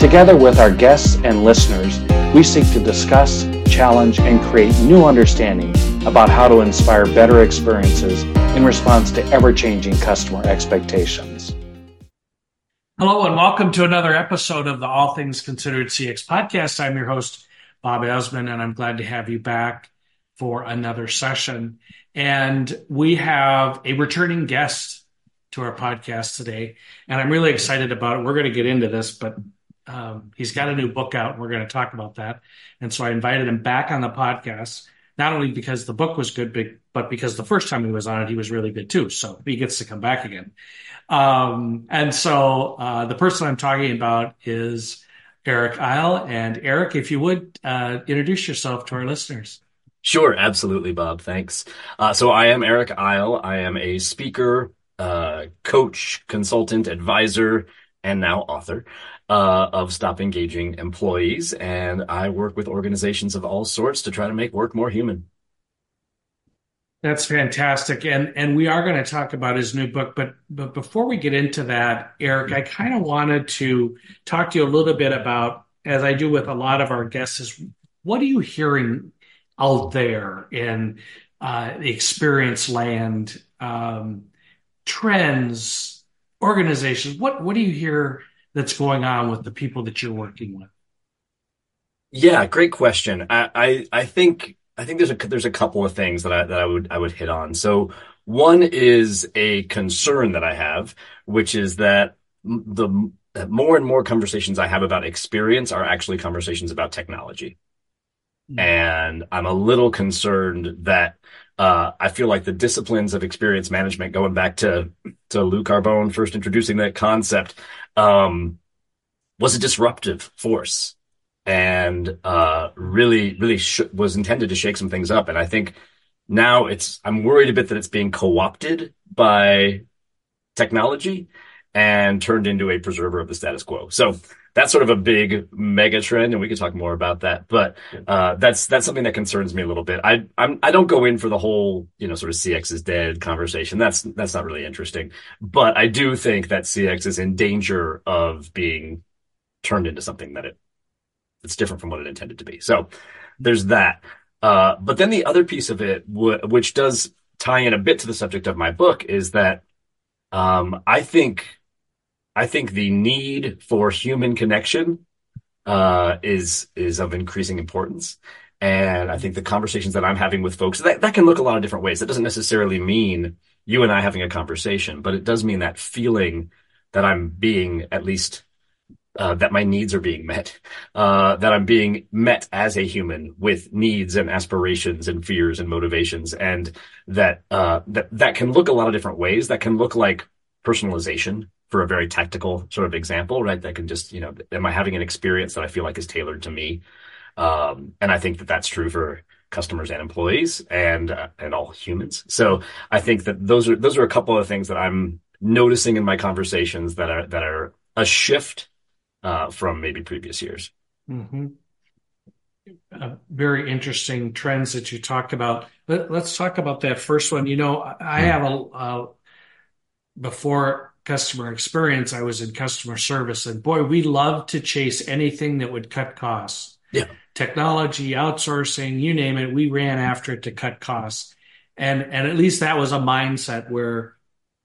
Together with our guests and listeners, we seek to discuss, challenge, and create new understanding about how to inspire better experiences in response to ever changing customer expectations. Hello, and welcome to another episode of the All Things Considered CX podcast. I'm your host, Bob Azman, and I'm glad to have you back for another session. And we have a returning guest to our podcast today, and I'm really excited about it. We're going to get into this, but um, he's got a new book out. And we're going to talk about that. And so I invited him back on the podcast, not only because the book was good, but because the first time he was on it, he was really good too. So he gets to come back again. Um, and so uh, the person I'm talking about is Eryc Eyl. And Eryc, if you would uh, introduce yourself to our listeners. Sure, absolutely, Bob. Thanks. Uh, so I am Eryc Eyl. I am a speaker, uh, coach, consultant, advisor, and now author uh, of Stop Engaging Employees. And I work with organizations of all sorts to try to make work more human. That's fantastic. And and we are going to talk about his new book, but but before we get into that, Eryc, I kind of wanted to talk to you a little bit about, as I do with a lot of our guests, is what are you hearing out there in uh, the experience land, um, trends, organizations? What what do you hear that's going on with the people that you're working with? Yeah, great question. I, I, I think I think there's a there's a couple of things that I that I would I would hit on. So one is a concern that I have, which is that the more and more conversations I have about experience are actually conversations about technology. Mm-hmm. And I'm a little concerned that uh, I feel like the disciplines of experience management, going back to to Lou Carbone first introducing that concept, um, was a disruptive force and uh, really, really sh- was intended to shake some things up. And I think now it's I'm worried a bit that it's being co-opted by technology and turned into a preserver of the status quo. So that's sort of a big mega trend, and we could talk more about that. But uh, that's that's something that concerns me a little bit. I I'm I don't go in for the whole you know sort of CX is dead conversation. That's that's not really interesting. But I do think that CX is in danger of being turned into something that it it's different from what it intended to be. So there's that. Uh, but then the other piece of it, w- which does tie in a bit to the subject of my book, is that um, I think I think the need for human connection uh, is is of increasing importance. And I think the conversations that I'm having with folks that, that can look a lot of different ways. That doesn't necessarily mean you and I having a conversation, but it does mean that feeling that I'm being at least uh, that my needs are being met, uh, that I'm being met as a human with needs and aspirations and fears and motivations, and that uh, that that can look a lot of different ways. That can look like personalization for a very tactical sort of example, right? That can just, you know, am I having an experience that I feel like is tailored to me? Um, and I think that that's true for customers and employees and uh, and all humans. So I think that those are those are a couple of things that I'm noticing in my conversations that are that are a shift uh, from maybe previous years. Mm-hmm. Uh, very interesting trends that you talked about. Let, us talk about that first one. You know, I hmm. have a, a before customer experience, I was in customer service, and boy, we loved to chase anything that would cut costs. Yeah. Technology, outsourcing, you name it, we ran after it to cut costs. And and at least that was a mindset where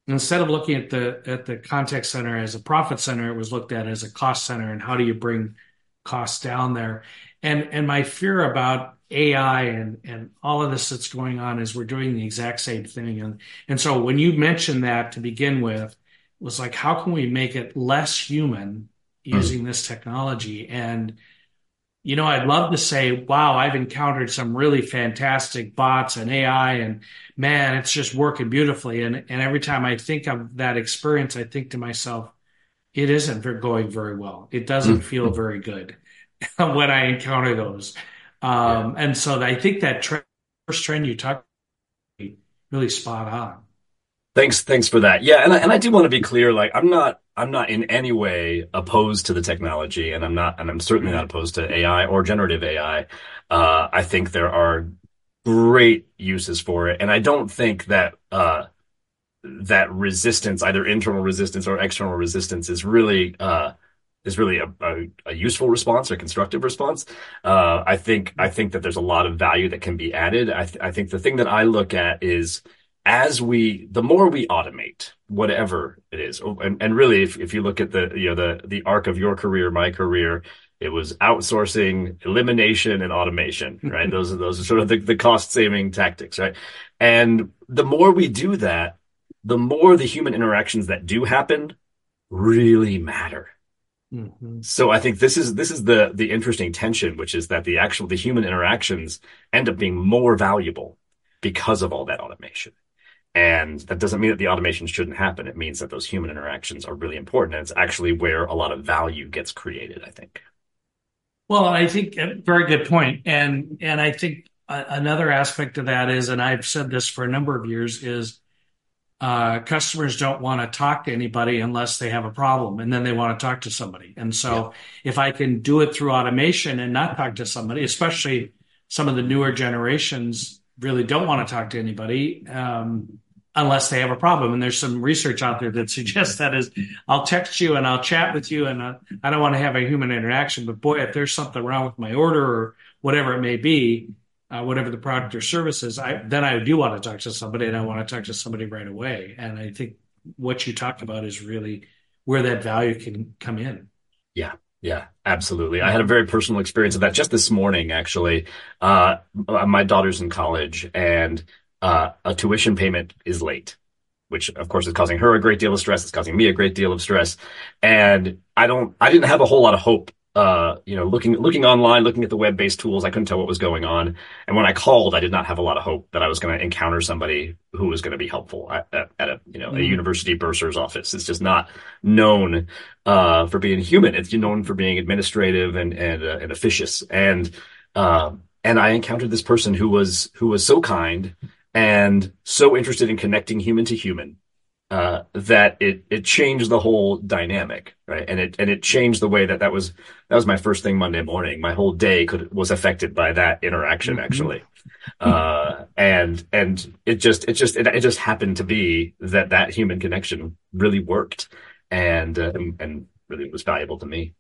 instead of looking at the at the contact center as a profit center, it was looked at as a cost center and how do you bring costs down there. And and my fear about AI and and all of this that's going on is we're doing the exact same thing. And and so when you mentioned that to begin with, was like, how can we make it less human using mm. this technology? And, you know, I'd love to say, wow, I've encountered some really fantastic bots and AI and man, it's just working beautifully. And, and every time I think of that experience, I think to myself, it isn't going very well. It doesn't mm. feel very good. when I encounter those. Um, yeah. And so I think that trend, first trend you talked really spot on. Thanks, thanks for that. Yeah, and I, and I do want to be clear. Like, I'm not, I'm not in any way opposed to the technology, and I'm not, and I'm certainly not opposed to AI or generative AI. Uh, I think there are great uses for it, and I don't think that uh, that resistance, either internal resistance or external resistance, is really uh, is really a, a, a, useful response or constructive response. Uh, I think I think that there's a lot of value that can be added. I, th- I think the thing that I look at is as we the more we automate whatever it is, oh, and, and really if, if you look at the you know the the arc of your career, my career, it was outsourcing, elimination, and automation, right? those are those are sort of the, the cost saving tactics, right? And the more we do that, the more the human interactions that do happen really matter Mm-hmm. So I think this is this is the the interesting tension, which is that the actual the human interactions end up being more valuable because of all that automation. And that doesn't mean that the automation shouldn't happen. It means that those human interactions are really important. And it's actually where a lot of value gets created, I think. Well, I think a very good point. And, and I think another aspect of that is, and I've said this for a number of years, is uh, customers don't want to talk to anybody unless they have a problem and then they want to talk to somebody. And so yeah. if I can do it through automation and not talk to somebody, especially some of the newer generations really don't want to talk to anybody um, unless they have a problem. And there's some research out there that suggests that is I'll text you and I'll chat with you and uh, I don't want to have a human interaction, but boy, if there's something wrong with my order or whatever it may be, uh, whatever the product or service is, I then I do want to talk to somebody and I want to talk to somebody right away. And I think what you talked about is really where that value can come in. Yeah. Yeah, absolutely. I had a very personal experience of that just this morning, actually. Uh, my daughter's in college and uh, a tuition payment is late, which of course is causing her a great deal of stress. It's causing me a great deal of stress. And I don't, I didn't have a whole lot of hope uh, you know, looking looking online, looking at the web-based tools, I couldn't tell what was going on. And when I called, I did not have a lot of hope that I was going to encounter somebody who was going to be helpful at, at, at a you know a university bursar's office. It's just not known uh, for being human. It's known for being administrative and and uh, and officious. And um, and I encountered this person who was who was so kind and so interested in connecting human to human uh, that it it changed the whole dynamic, right? And it and it changed the way that that was that was my first thing Monday morning. My whole day could was affected by that interaction, mm-hmm. actually, uh, and and it just it just it, it just happened to be that that human connection really worked, and uh, and really was valuable to me.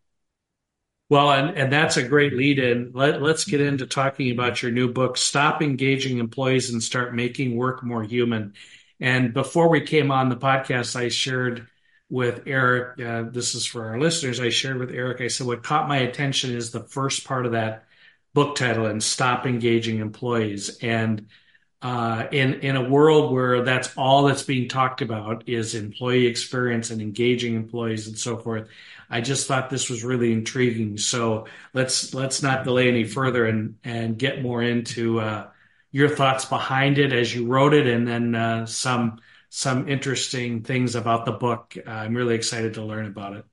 Well, and, and that's a great lead in. Let, let's get into talking about your new book, Stop Engaging Employees and Start Making Work More Human. And before we came on the podcast, I shared with Eryc, uh, this is for our listeners, I shared with Eryc, I said, what caught my attention is the first part of that book title and stop engaging employees. And uh, in in a world where that's all that's being talked about is employee experience and engaging employees and so forth, I just thought this was really intriguing. So let's let's not delay any further and and get more into uh, your thoughts behind it as you wrote it, and then uh, some some interesting things about the book. I'm really excited to learn about it.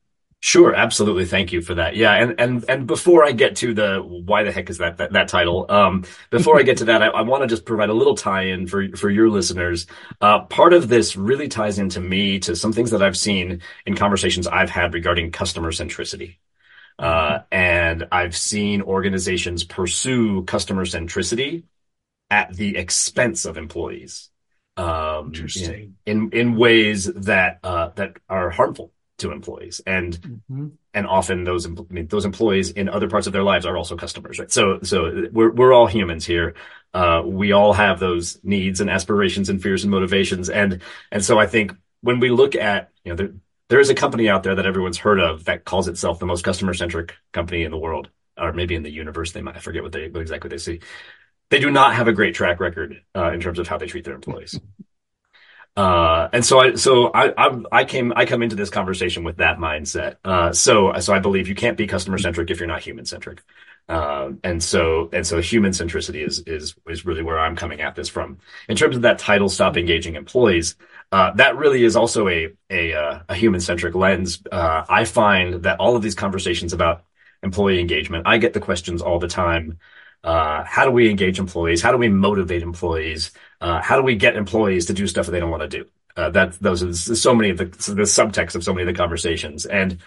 Sure, absolutely. Thank you for that. Yeah, and and and before I get to the why the heck is that that, that title? Um, before I get to that, I, I want to just provide a little tie-in for for your listeners. Uh, part of this really ties into me to some things that I've seen in conversations I've had regarding customer centricity. Uh, and I've seen organizations pursue customer centricity at the expense of employees. Um, Interesting. In, in, in ways that uh, that are harmful to employees, and mm-hmm. and often those I mean, those employees in other parts of their lives are also customers, right? So so we're we're all humans here. Uh, we all have those needs and aspirations and fears and motivations, and and so I think when we look at you know there there is a company out there that everyone's heard of that calls itself the most customer centric company in the world, or maybe in the universe. They might I forget what they what exactly they see they do not have a great track record uh, in terms of how they treat their employees. Uh, and so I, so I, I, I, came, I come into this conversation with that mindset. Uh, so, so I believe you can't be customer centric if you're not human centric. Uh, and so, and so human centricity is, is, is really where I'm coming at this from. In terms of that title, stop engaging employees, uh, that really is also a, a, uh, a human centric lens. Uh, I find that all of these conversations about employee engagement. I get the questions all the time. Uh, how do we engage employees? How do we motivate employees? Uh, how do we get employees to do stuff that they don't want to do? Uh, that those are so many of the the subtext of so many of the conversations, and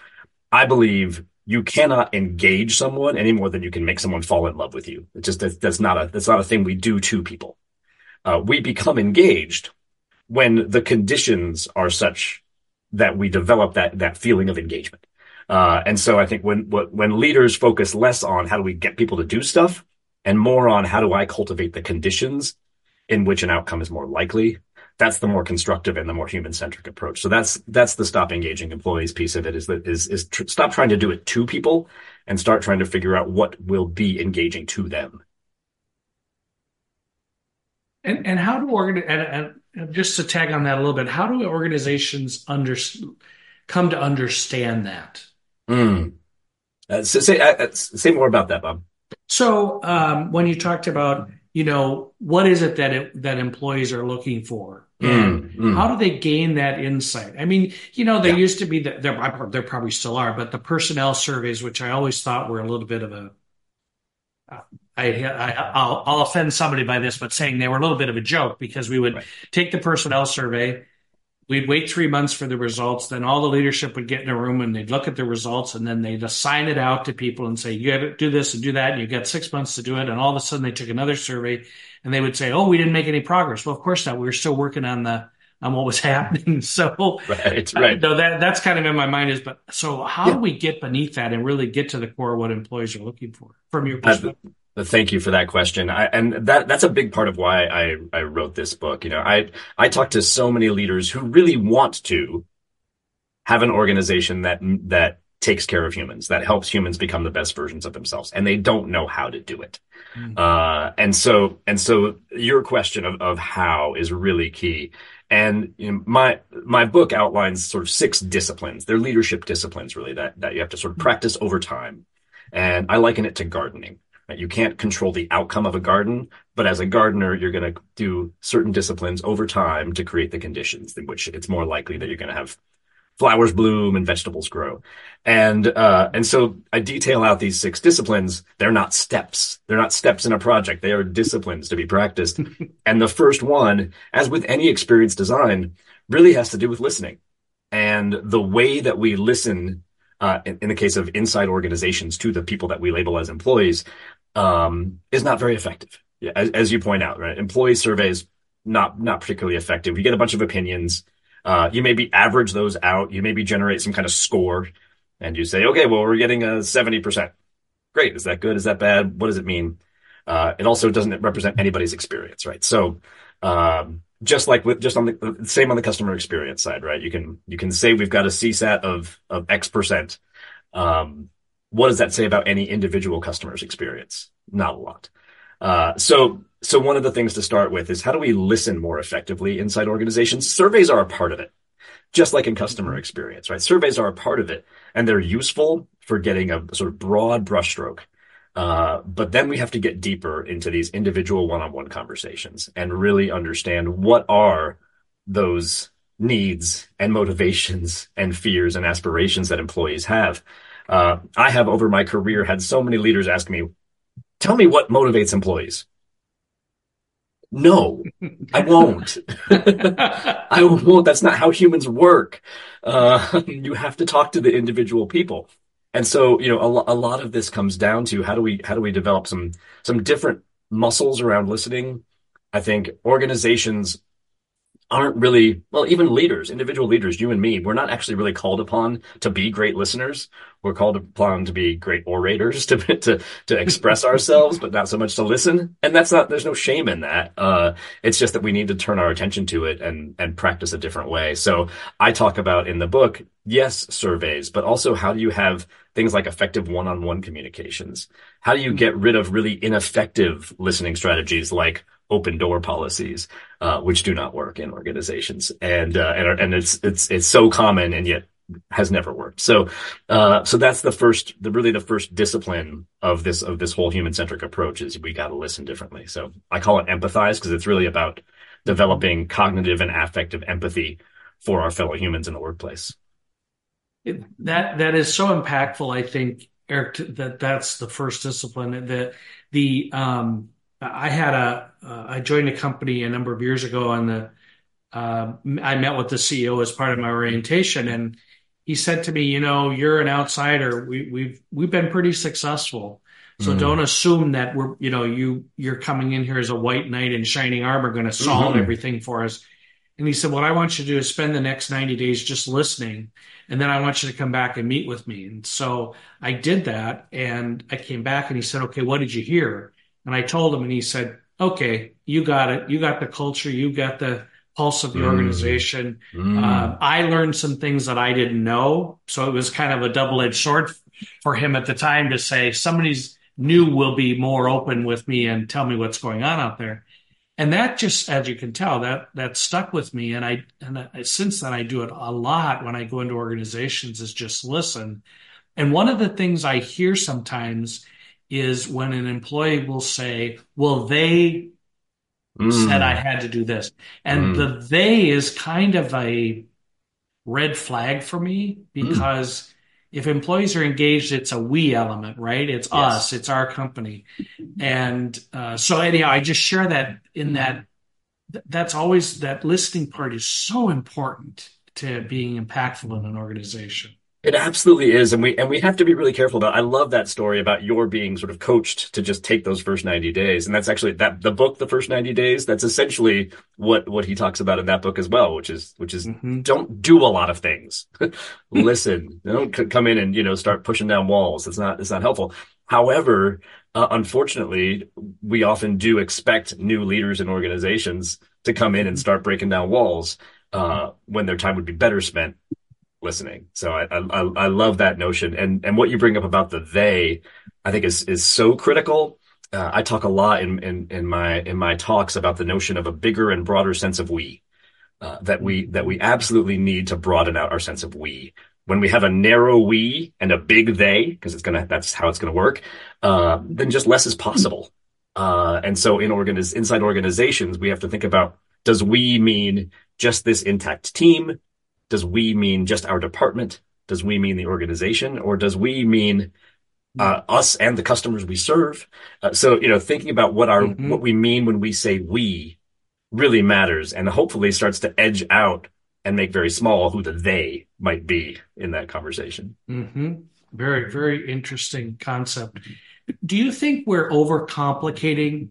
I believe you cannot engage someone any more than you can make someone fall in love with you. It's just that, that's not a that's not a thing we do to people. Uh, we become engaged when the conditions are such that we develop that that feeling of engagement. Uh, and so I think when when leaders focus less on how do we get people to do stuff and more on how do I cultivate the conditions in which an outcome is more likely, that's the more constructive and the more human centric approach. So that's that's the stop engaging employees piece of it is that is is tr- stop trying to do it to people and start trying to figure out what will be engaging to them. And and how do organ and, and just to tag on that a little bit, how do organizations under come to understand that? Mm. Uh, so say uh, say more about that, Bob. So um, when you talked about you know what is it that it, that employees are looking for and mm, mm. how do they gain that insight i mean you know there yeah. used to be the, there, there probably still are but the personnel surveys which i always thought were a little bit of a uh, I, I will I'll offend somebody by this, but saying they were a little bit of a joke because we would right. take the personnel survey, we'd wait three months for the results. Then all the leadership would get in a room and they'd look at the results and then they'd assign it out to people and say, you got to do this and do that. And you got six months to do it. And all of a sudden they took another survey and they would say, Oh, we didn't make any progress. Well, of course not. We were still working on the, on what was happening. So, right, right. No, that, that's kind of in my mind is, but so how yeah. do we get beneath that and really get to the core of what employees are looking for from your perspective? Uh, Thank you for that question. I, and that that's a big part of why I, I wrote this book. You know, I I talk to so many leaders who really want to have an organization that that takes care of humans, that helps humans become the best versions of themselves, and they don't know how to do it. Mm-hmm. Uh, and so and so your question of of how is really key. And you know, my my book outlines sort of six disciplines. They're leadership disciplines, really, that that you have to sort of practice over time. And I liken it to gardening you can't control the outcome of a garden, but as a gardener, you're going to do certain disciplines over time to create the conditions in which it's more likely that you're going to have flowers bloom and vegetables grow. And, uh, and so I detail out these six disciplines. They're not steps. They're not steps in a project. They are disciplines to be practiced. and the first one, as with any experience design, really has to do with listening. And the way that we listen uh, in, in, the case of inside organizations to the people that we label as employees, um, is not very effective. Yeah, as, as, you point out, right? Employee surveys not not particularly effective. You get a bunch of opinions. Uh, you maybe average those out. You maybe generate some kind of score, and you say, okay, well, we're getting a seventy percent. Great. Is that good? Is that bad? What does it mean? Uh, it also doesn't represent anybody's experience, right? So, um, just like with just on the same on the customer experience side, right? You can you can say we've got a CSAT of of X percent. Um, what does that say about any individual customer's experience? Not a lot. Uh, so, so one of the things to start with is how do we listen more effectively inside organizations? Surveys are a part of it, just like in customer mm-hmm. experience, right? Surveys are a part of it and they're useful for getting a sort of broad brushstroke. Uh, but then we have to get deeper into these individual one-on-one conversations and really understand what are those needs and motivations and fears and aspirations that employees have. Uh, I have over my career had so many leaders ask me, tell me what motivates employees. No, I won't. I won't. That's not how humans work. Uh, you have to talk to the individual people. And so, you know, a, a lot of this comes down to how do we, how do we develop some, some different muscles around listening? I think organizations aren't really well even leaders individual leaders you and me we're not actually really called upon to be great listeners. We're called upon to be great orators to to to express ourselves but not so much to listen. And that's not there's no shame in that. Uh, it's just that we need to turn our attention to it and and practice a different way. So i talk about in the book yes surveys but also how do you have things like effective one-on-one communications? How do you get rid of really ineffective listening strategies like open door policies, uh, which do not work in organizations, and uh, and and it's it's it's so common and yet has never worked. So uh, so that's the first, the really the first discipline of this of this whole human centric approach is we got to listen differently. So I call it empathize because it's really about developing cognitive and affective empathy for our fellow humans in the workplace. That that is so impactful. I think Eryc, that that's the first discipline. that the um, I had a uh, I joined a company a number of years ago, and the uh, I met with the CEO as part of my orientation, and he said to me, "You know, you're an outsider. We, we've we've been pretty successful." So mm. don't assume that we're, you know, you you're coming in here as a white knight in shining armor, going to solve mm-hmm. everything for us. And he said, What I want you to do is spend the next 90 days just listening. And then I want you to come back and meet with me. And so I did that. And I came back and he said, Okay, what did you hear? And I told him, and he said, Okay, you got it. You got the culture. You got the pulse of the mm. organization. Mm. Uh, I learned some things that I didn't know. So it was kind of a double edged sword for him at the time to say, Somebody's new will be more open with me and tell me what's going on out there and that just as you can tell that that stuck with me and i and I, since then i do it a lot when i go into organizations is just listen and one of the things i hear sometimes is when an employee will say well they mm. said i had to do this and mm. the they is kind of a red flag for me mm. because mm if employees are engaged, it's a we element, right? It's yes. us, it's our company. And uh, so anyhow, I just share that in that that's always that listening part is so important to being impactful in an organization. It absolutely is, and we and we have to be really careful about. I love that story about your being sort of coached to just take those first ninety days, and that's actually that the book, the first ninety days. That's essentially what what he talks about in that book as well, which is which is mm-hmm. don't do a lot of things, listen, don't c- come in and you know start pushing down walls. It's not it's not helpful. However, uh, unfortunately, we often do expect new leaders in organizations to come in and start breaking down walls uh, when their time would be better spent listening. So I, I, I love that notion. And, and what you bring up about the they, I think is, is so critical. Uh, I talk a lot in, in, in my, in my talks about the notion of a bigger and broader sense of we, uh, that we, that we absolutely need to broaden out our sense of we. When we have a narrow we and a big they, because it's gonna, that's how it's gonna work, uh, then just less is possible. Uh, and so in organiz- inside organizations, we have to think about, does we mean just this intact team? Does we mean just our department? Does we mean the organization or does we mean uh, us and the customers we serve? Uh, so, you know, thinking about what our, mm-hmm. what we mean when we say we really matters and hopefully starts to edge out and make very small who the they might be in that conversation. Mm-hmm. Very, very interesting concept. Do you think we're overcomplicating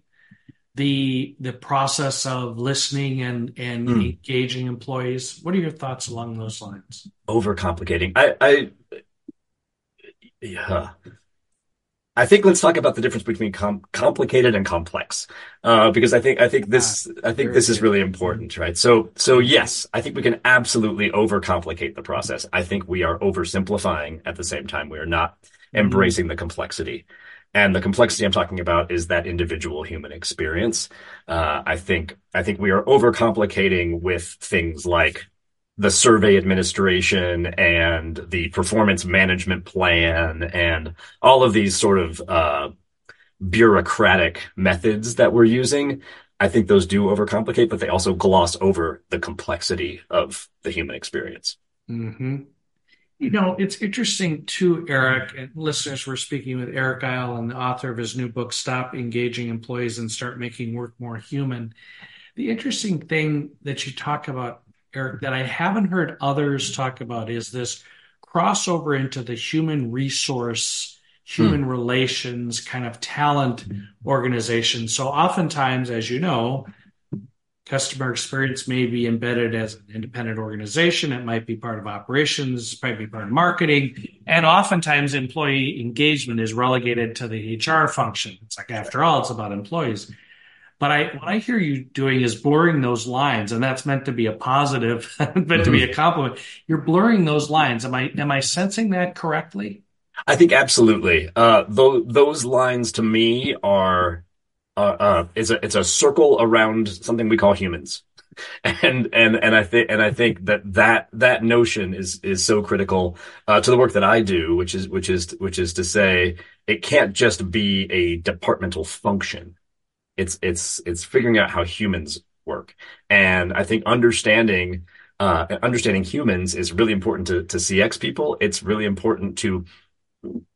the the process of listening and and mm. engaging employees. What are your thoughts along those lines? Overcomplicating. I, I yeah. I think let's talk about the difference between com- complicated and complex, uh, because I think I think this ah, I think this is really important, right? So so yes, I think we can absolutely overcomplicate the process. I think we are oversimplifying at the same time. We are not hmm. embracing mm. the complexity. And the complexity I'm talking about is that individual human experience. Uh, I think I think we are overcomplicating with things like the survey administration and the performance management plan and all of these sort of uh, bureaucratic methods that we're using. I think those do overcomplicate, but they also gloss over the complexity of the human experience. Mm-hmm. You know, it's interesting too, Eryc, and listeners were speaking with Eryc Eyl, and the author of his new book, Stop Engaging Employees and Start Making Work More Human. The interesting thing that you talk about, Eryc, that I haven't heard others talk about is this crossover into the human resource, human hmm. relations kind of talent organization. So oftentimes, as you know, Customer experience may be embedded as an independent organization. It might be part of operations, it might be part of marketing. And oftentimes employee engagement is relegated to the HR function. It's like, after all, it's about employees. But I, what I hear you doing is blurring those lines, and that's meant to be a positive, meant mm-hmm. to be a mm-hmm. compliment. You're blurring those lines. Am I, am I sensing that correctly? I think absolutely. Uh, th- those lines to me are uh, uh, it's a it's a circle around something we call humans, and and and I think and I think that that that notion is is so critical uh, to the work that I do, which is which is which is to say it can't just be a departmental function. It's it's it's figuring out how humans work, and I think understanding. Uh, understanding humans is really important to, to CX people. It's really important to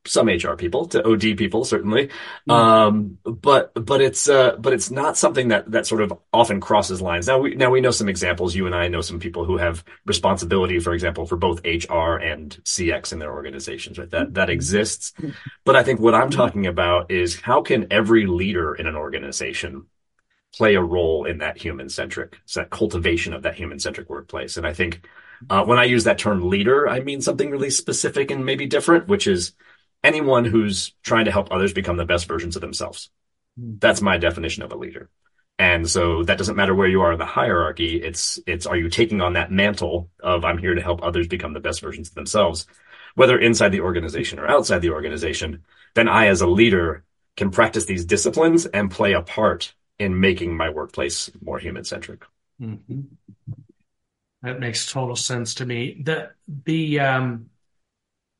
some HR people to OD people, certainly. Mm-hmm. Um, but, but it's, uh, but it's not something that, that sort of often crosses lines. Now we, now we know some examples. You and I know some people who have responsibility, for example, for both HR and CX in their organizations, right? That, that exists. But I think what I'm talking about is how can every leader in an organization play a role in that human centric, that cultivation of that human centric workplace? And I think, uh, when I use that term leader, I mean something really specific and maybe different, which is anyone who's trying to help others become the best versions of themselves. Hmm. That's my definition of a leader. And so that doesn't matter where you are in the hierarchy. It's, it's, are you taking on that mantle of I'm here to help others become the best versions of themselves, whether inside the organization or outside the organization, then I as a leader can practice these disciplines and play a part in making my workplace more human centric. Mm-hmm. That makes total sense to me. The, the, um,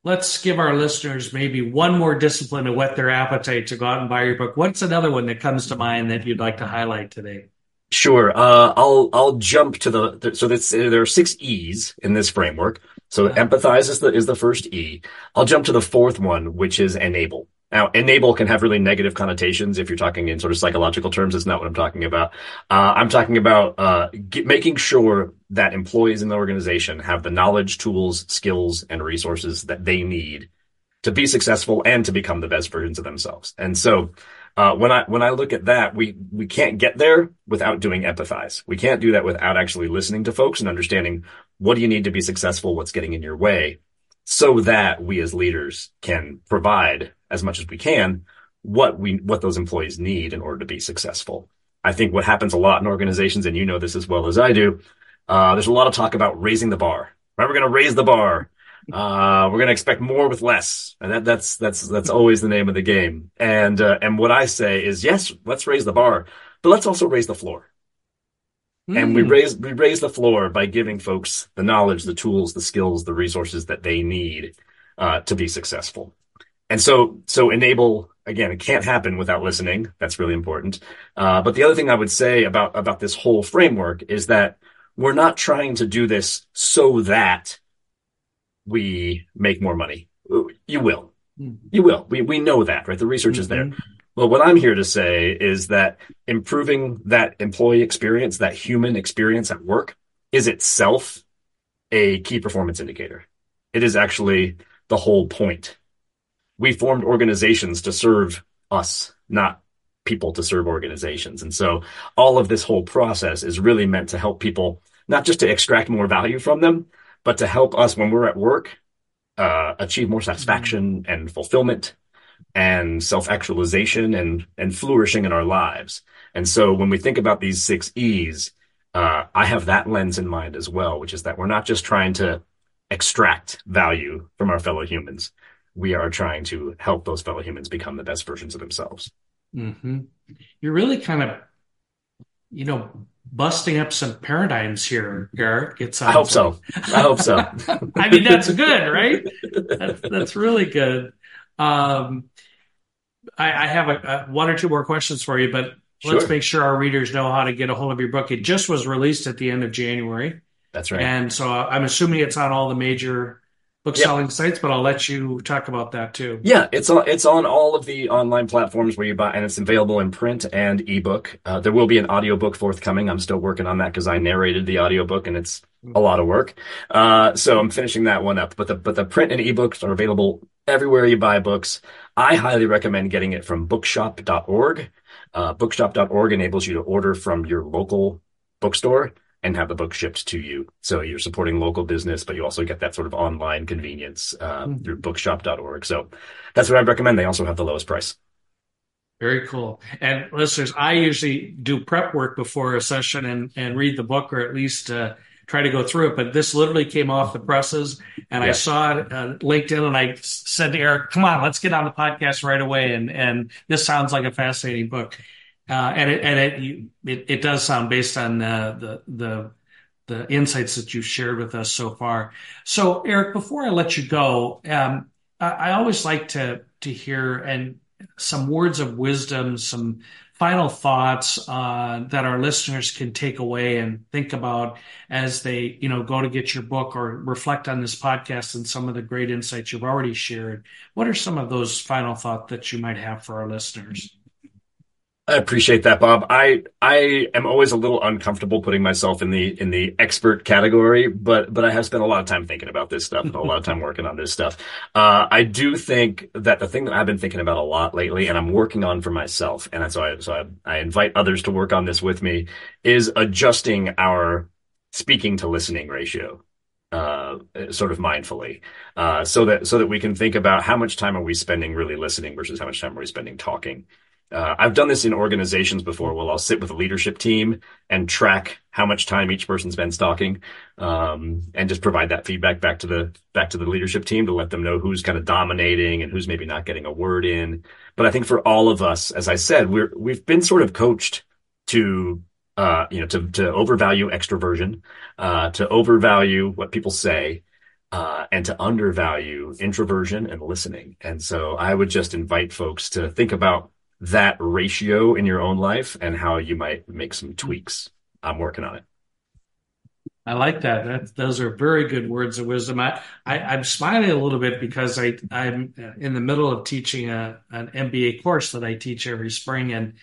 let's give our listeners maybe one more discipline to whet their appetite to go out and buy your book. What's another one that comes to mind that you'd like to highlight today? Sure. Uh, I'll I'll jump to the so that's there are six E's in this framework. So uh-huh. empathize is the is the first E. I'll jump to the fourth one, which is enable. Now, enable can have really negative connotations if you're talking in sort of psychological terms. It's not what I'm talking about. Uh, I'm talking about uh, get, making sure that employees in the organization have the knowledge, tools, skills, and resources that they need to be successful and to become the best versions of themselves. And so, uh, when I when I look at that, we we can't get there without doing empathize. We can't do that without actually listening to folks and understanding what do you need to be successful, what's getting in your way, so that we as leaders can provide as much as we can what we what those employees need in order to be successful. I think what happens a lot in organizations, and you know this as well as I do, uh, there's a lot of talk about raising the bar. Right? We're going to raise the bar. Uh, we're going to expect more with less, and that, that's that's that's always the name of the game. And uh, and what I say is, yes, let's raise the bar, but let's also raise the floor. Mm. And we hmm. raise we raise the floor by giving folks the knowledge, the tools, the skills, the resources that they need uh, to be successful. And so, so enable again, it can't happen without listening. That's really important. Uh, but the other thing I would say about, about this whole framework is that we're not trying to do this so that we make more money. You will. Mm-hmm. You will. We, we know that, right? The research mm-hmm. is there. Mm-hmm. But what I'm here to say is that improving that employee experience, that human experience at work is itself a key performance indicator. It is actually the whole point we formed organizations to serve us, not people to serve organizations. And so all of this whole process is really meant to help people, not just to extract more value from them, but to help us when we're at work, uh, achieve more satisfaction and fulfillment and self-actualization and, and flourishing in our lives. And so when we think about these six E's, uh, I have that lens in mind as well, which is that we're not just trying to extract value from our fellow humans we are trying to help those fellow humans become the best versions of themselves. Mm-hmm. You're really kind of, you know, busting up some paradigms here, Eryc. It's I hope like. so. I hope so. I mean, that's good, right? That's, that's really good. Um, I, I have a, a, one or two more questions for you, but sure. let's make sure our readers know how to get a hold of your book. It just was released at the end of January. That's right. And so I'm assuming it's on all the major book selling yep. sites, but I'll let you talk about that too. Yeah, it's on it's on all of the online platforms where you buy, and it's available in print and ebook. Uh, there will be an audiobook forthcoming. I'm still working on that because I narrated the audiobook and it's a lot of work. Uh, so I'm finishing that one up. But the but the print and ebooks are available everywhere you buy books. I highly recommend getting it from bookshop.org. Uh, bookshop.org enables you to order from your local bookstore and have the book shipped to you. So you're supporting local business, but you also get that sort of online convenience uh, mm-hmm. through bookshop.org. So that's what I'd recommend. They also have the lowest price. Very cool. And listeners, I usually do prep work before a session and, and read the book or at least uh, try to go through it. But this literally came off the presses and. I saw it uh, LinkedIn and I said to Eryc, come on, let's get on the podcast right away. And, and this sounds like a fascinating book. Uh, and it, and it, it, it does sound based on uh, the the the insights that you've shared with us so far. So, Eryc, before I let you go, um, I, I, always like to to hear and some words of wisdom, some final thoughts uh, that our listeners can take away and think about as they, you know, go to get your book or reflect on this podcast and some of the great insights you've already shared? What are some of those final thoughts that you might have for our listeners? I appreciate that, Bob. I I am always a little uncomfortable putting myself in the in the expert category, but but I have spent a lot of time thinking about this stuff, a lot of time working on this stuff. Uh, I do think that the thing that I've been thinking about a lot lately, and I'm working on for myself, and so I so I, I invite others to work on this with me, is adjusting our speaking to listening ratio uh, sort of mindfully, uh, so that so that we can think about how much time are we spending really listening versus how much time are we spending talking. Uh, I've done this in organizations before. Where I'll sit with a leadership team and track how much time each person spends talking, um, and just provide that feedback back to the back to the leadership team to let them know who's kind of dominating and who's maybe not getting a word in. But I think for all of us, as I said, we're we've been sort of coached to uh, you know to to overvalue extroversion, uh, to overvalue what people say. Uh, and to undervalue introversion and listening. And so I would just invite folks to think about that ratio in your own life and how you might make some tweaks. I'm working on it. I like that. that those are very good words of wisdom. I, I, am smiling a little bit because I, I'm in the middle of teaching a, an MBA course that I teach every spring, and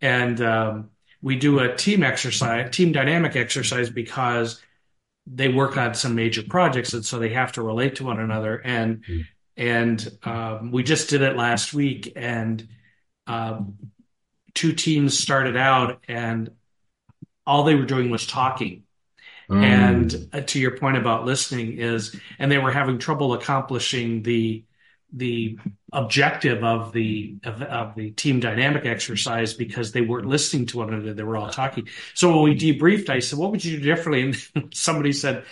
and um, we do a team exercise, team dynamic exercise, because they work on some major projects, and so they have to relate to one another. And mm-hmm. and um, we just did it last week, and um, two teams started out and all they were doing was talking. Mm. And uh, to your point about listening is, and they were having trouble accomplishing the the objective of the of, of, the team dynamic exercise because they weren't listening to one another. They were all talking. So when we debriefed, I said, "What would you do differently?" And somebody said,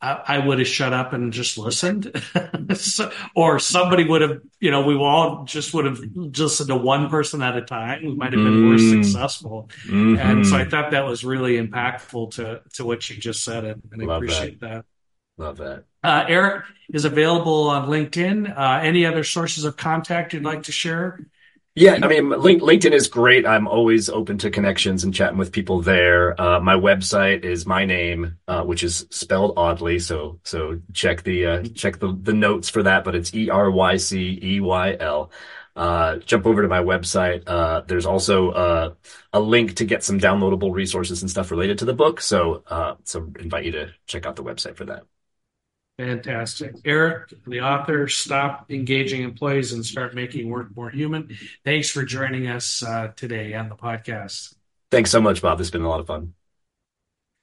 I, I would have shut up and just listened, so, or somebody would have, you know, we all just would have listened to one person at a time. We might have been mm. more successful. Mm-hmm. And so I thought that was really impactful to to what you just said, and, and I appreciate that. that. Love that. Uh, Eryc is available on LinkedIn. Uh, any other sources of contact you'd like to share? Yeah, I mean, LinkedIn is great. I'm always open to connections and chatting with people there. Uh, my website is my name, uh, which is spelled oddly, so so check the uh, check the the notes for that. But it's E R Y C E Y L. Uh, jump over to my website. Uh, there's also uh, a link to get some downloadable resources and stuff related to the book. So so invite you to check out the website for that. Fantastic. Eryc, the author, Stop Engaging Employees and Start Making Work More Human. Thanks for joining us uh, today on the podcast. Thanks so much, Bob. It's been a lot of fun.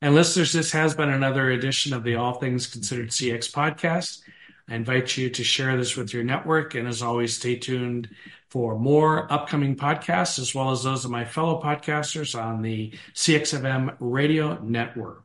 And listeners, this has been another edition of the All Things Considered CX podcast. I invite you to share this with your network. And as always, stay tuned for more upcoming podcasts, as well as those of my fellow podcasters on the CXFM radio network.